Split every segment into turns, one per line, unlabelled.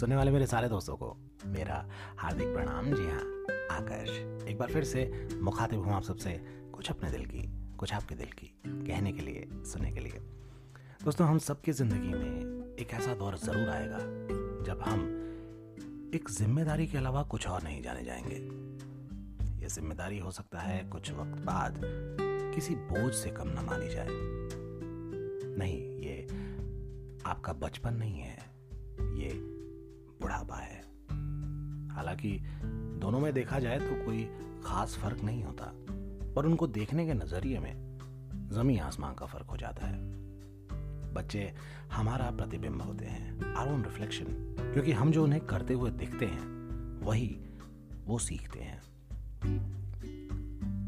सुनने वाले मेरे सारे दोस्तों को मेरा हार्दिक प्रणाम। जी हाँ आकाश एक बार फिर से मुखातिब हूँ आप सबसे कुछ अपने दिल की, कुछ आपके दिल की, कहने के लिए, सुनने के लिए। दोस्तों, हम सबकी ज़िंदगी में एक ऐसा दौर ज़रूर आएगा जब हम एक ज़िम्मेदारी के अलावा कुछ और नहीं जाने जाएँगे। ये ज़िम्मेदारी हो सकता है कुछ वक्त बाद किसी बोझ से कम न मानी जाए। नहीं, ये आपका बचपन नहीं है। ये बुढ़ापा है। हालाँकि दोनों में देखा जाए तो कोई खास फ़र्क नहीं होता, पर उनको देखने के नज़रिए में जमी आसमान का फ़र्क हो जाता है। बच्चे हमारा प्रतिबिंब होते हैं आर ओन रिफ्लेक्शन क्योंकि हम जो उन्हें करते हुए दिखते हैं, वही वो सीखते हैं।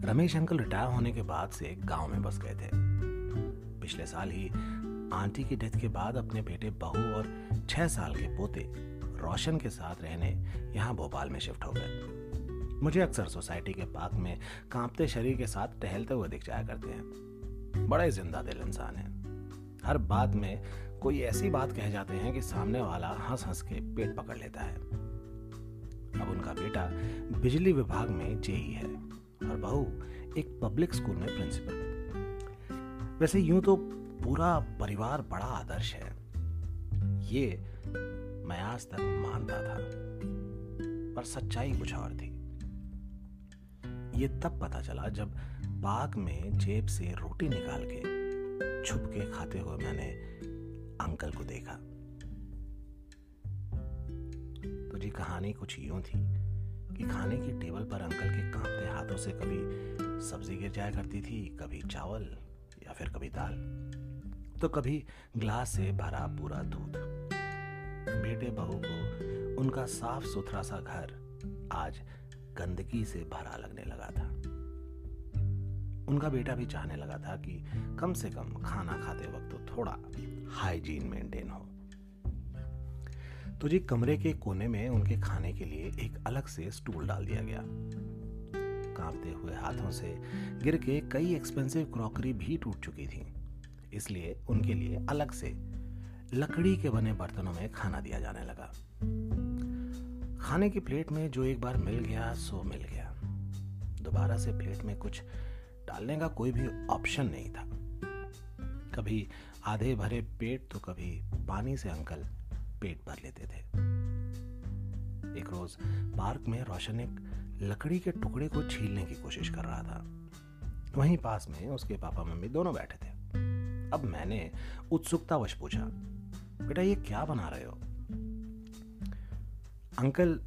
रमेश अंकल रिटायर होने के बाद से गाँव में बस गए थे। पिछले साल ही आंटी की डेथ के बाद अपने बेटे बहू और छह साल के पोते रोशन के साथ रहने यहाँ भोपाल में शिफ्ट हो गए। मुझे अक्सर सोसाइटी के पार्क में कांपते शरीर के साथ टहलते हुए दिख जाया करते हैं। बड़ा ही ज़िंदा दिल इंसान है। हर बात में कोई ऐसी बात कह जाते हैं कि सामने वाला हंस हंस के पेट पकड़ लेता है। अब उनका बेटा बिजली विभाग में जेई है और बहू एक पब्लिक स्कूल में प्रिंसिपल। वैसे यूँ तो पूरा परिवार बड़ा आदर्श है। ये मैं आज तक मानता था, पर सच्चाई कुछ और थी। ये तब पता चला जब बाग में जेब से रोटी निकाल के छुप के खाते हुए मैंने अंकल को देखा। तो जी कहानी कुछ यूँ थी कि खाने की टेबल पर अंकल के कांपते हाथों से कभी सब्ज़ी गिर जाया करती थी, कभी चावल या फिर कभी दाल। तो कभी ग्लास से भरा पूरा दूध। बेटे बहू को उनका साफ़ सुथरा सा घर आज गंदगी से भरा लगने लगा था। उनका बेटा भी चाहने लगा था कि कम से कम खाना खाते वक्त तो थोड़ा हाइजीन मेंटेन हो। तो जी कमरे के कोने में उनके खाने के लिए एक अलग से स्टूल डाल दिया गया। कांपते हुए हाथों से गिर के कई एक्सपेंसिव क्रॉकरी भी टूट चुकी थी, इसलिए उनके लिए अलग से लकड़ी के बने बर्तनों में खाना दिया जाने लगा। खाने की प्लेट में जो एक बार मिल गया, सो मिल गया। दोबारा से प्लेट में कुछ डालने का कोई भी ऑप्शन नहीं था। कभी आधे भरे पेट तो कभी पानी से अंकल पेट भर लेते थे। एक रोज पार्क में रोशन एक लकड़ी के टुकड़े को छीलने की कोशिश कर रहा था। वहीं पास में उसके पापा मम्मी दोनों बैठे थे। अब मैंने उत्सुकतावश पूछा बेटा, ये क्या बना रहे हो? अंकल,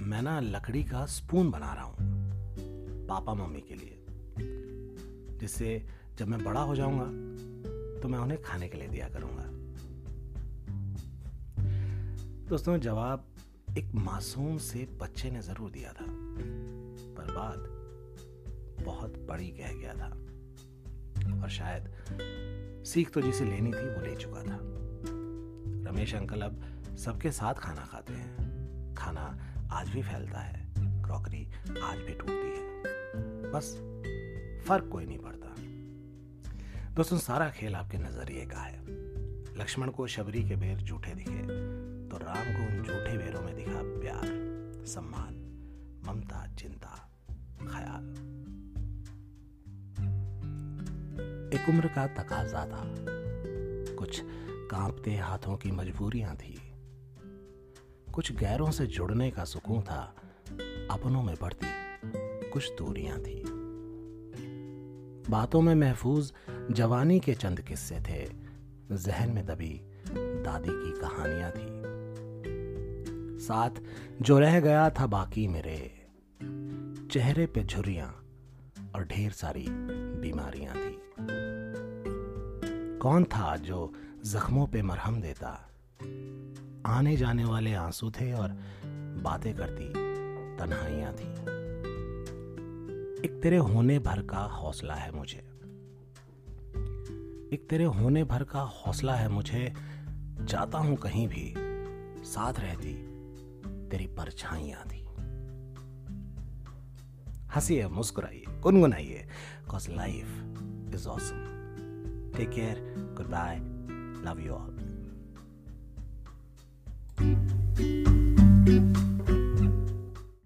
मैं ना लकड़ी का स्पून बना रहा हूँ, पापा मम्मी के लिए, जिससे जब मैं बड़ा हो जाऊँगा तो मैं उन्हें खाने के लिए दिया करूँगा। दोस्तों, जवाब एक मासूम से बच्चे ने ज़रूर दिया था, पर बात बहुत बड़ी कह गया था, और शायद सीख तो जिसे लेनी थी, वो ले चुका था। रमेश अंकल अब सबके साथ खाना खाते हैं। खाना आज भी फैलता है। क्रॉकरी आज भी टूटती है। बस फ़र्क कोई नहीं पड़ता। दोस्तों, सारा खेल आपके नज़रिए का है। लक्ष्मण को शबरी के बेर जूठे दिखे तो राम को उन जूठे बेरों में दिखा प्यार, सम्मान, ममता, चिंता, ख्याल। एक उम्र का तकाजा था। कुछ कांपते हाथों की मजबूरियाँ थी। कुछ गैरों से जुड़ने का सुकून था, अपनों में बढ़ती कुछ दूरियाँ थी। बातों में महफूज जवानी के चंद किस्से थे, जहन में दबी दादी की कहानियाँ थी। साथ जो रह गया था बाकी मेरे, चेहरे पे झुरियाँ और ढेर सारी बीमारियाँ थी। कौन था जो जख्मों पे मरहम देता। आने जाने वाले आँसू थे और बातें करती, तन्हाइयाँ थी। एक तेरे होने भर का हौसला है मुझे। एक तेरे होने भर का हौसला है मुझे। जाता हूँ कहीं भी, साथ रहती, तेरी परछाइयाँ थी। हंसिए, मुस्कुराइए, गुनगुनाइए cause life is awesome take care good bye Love you all.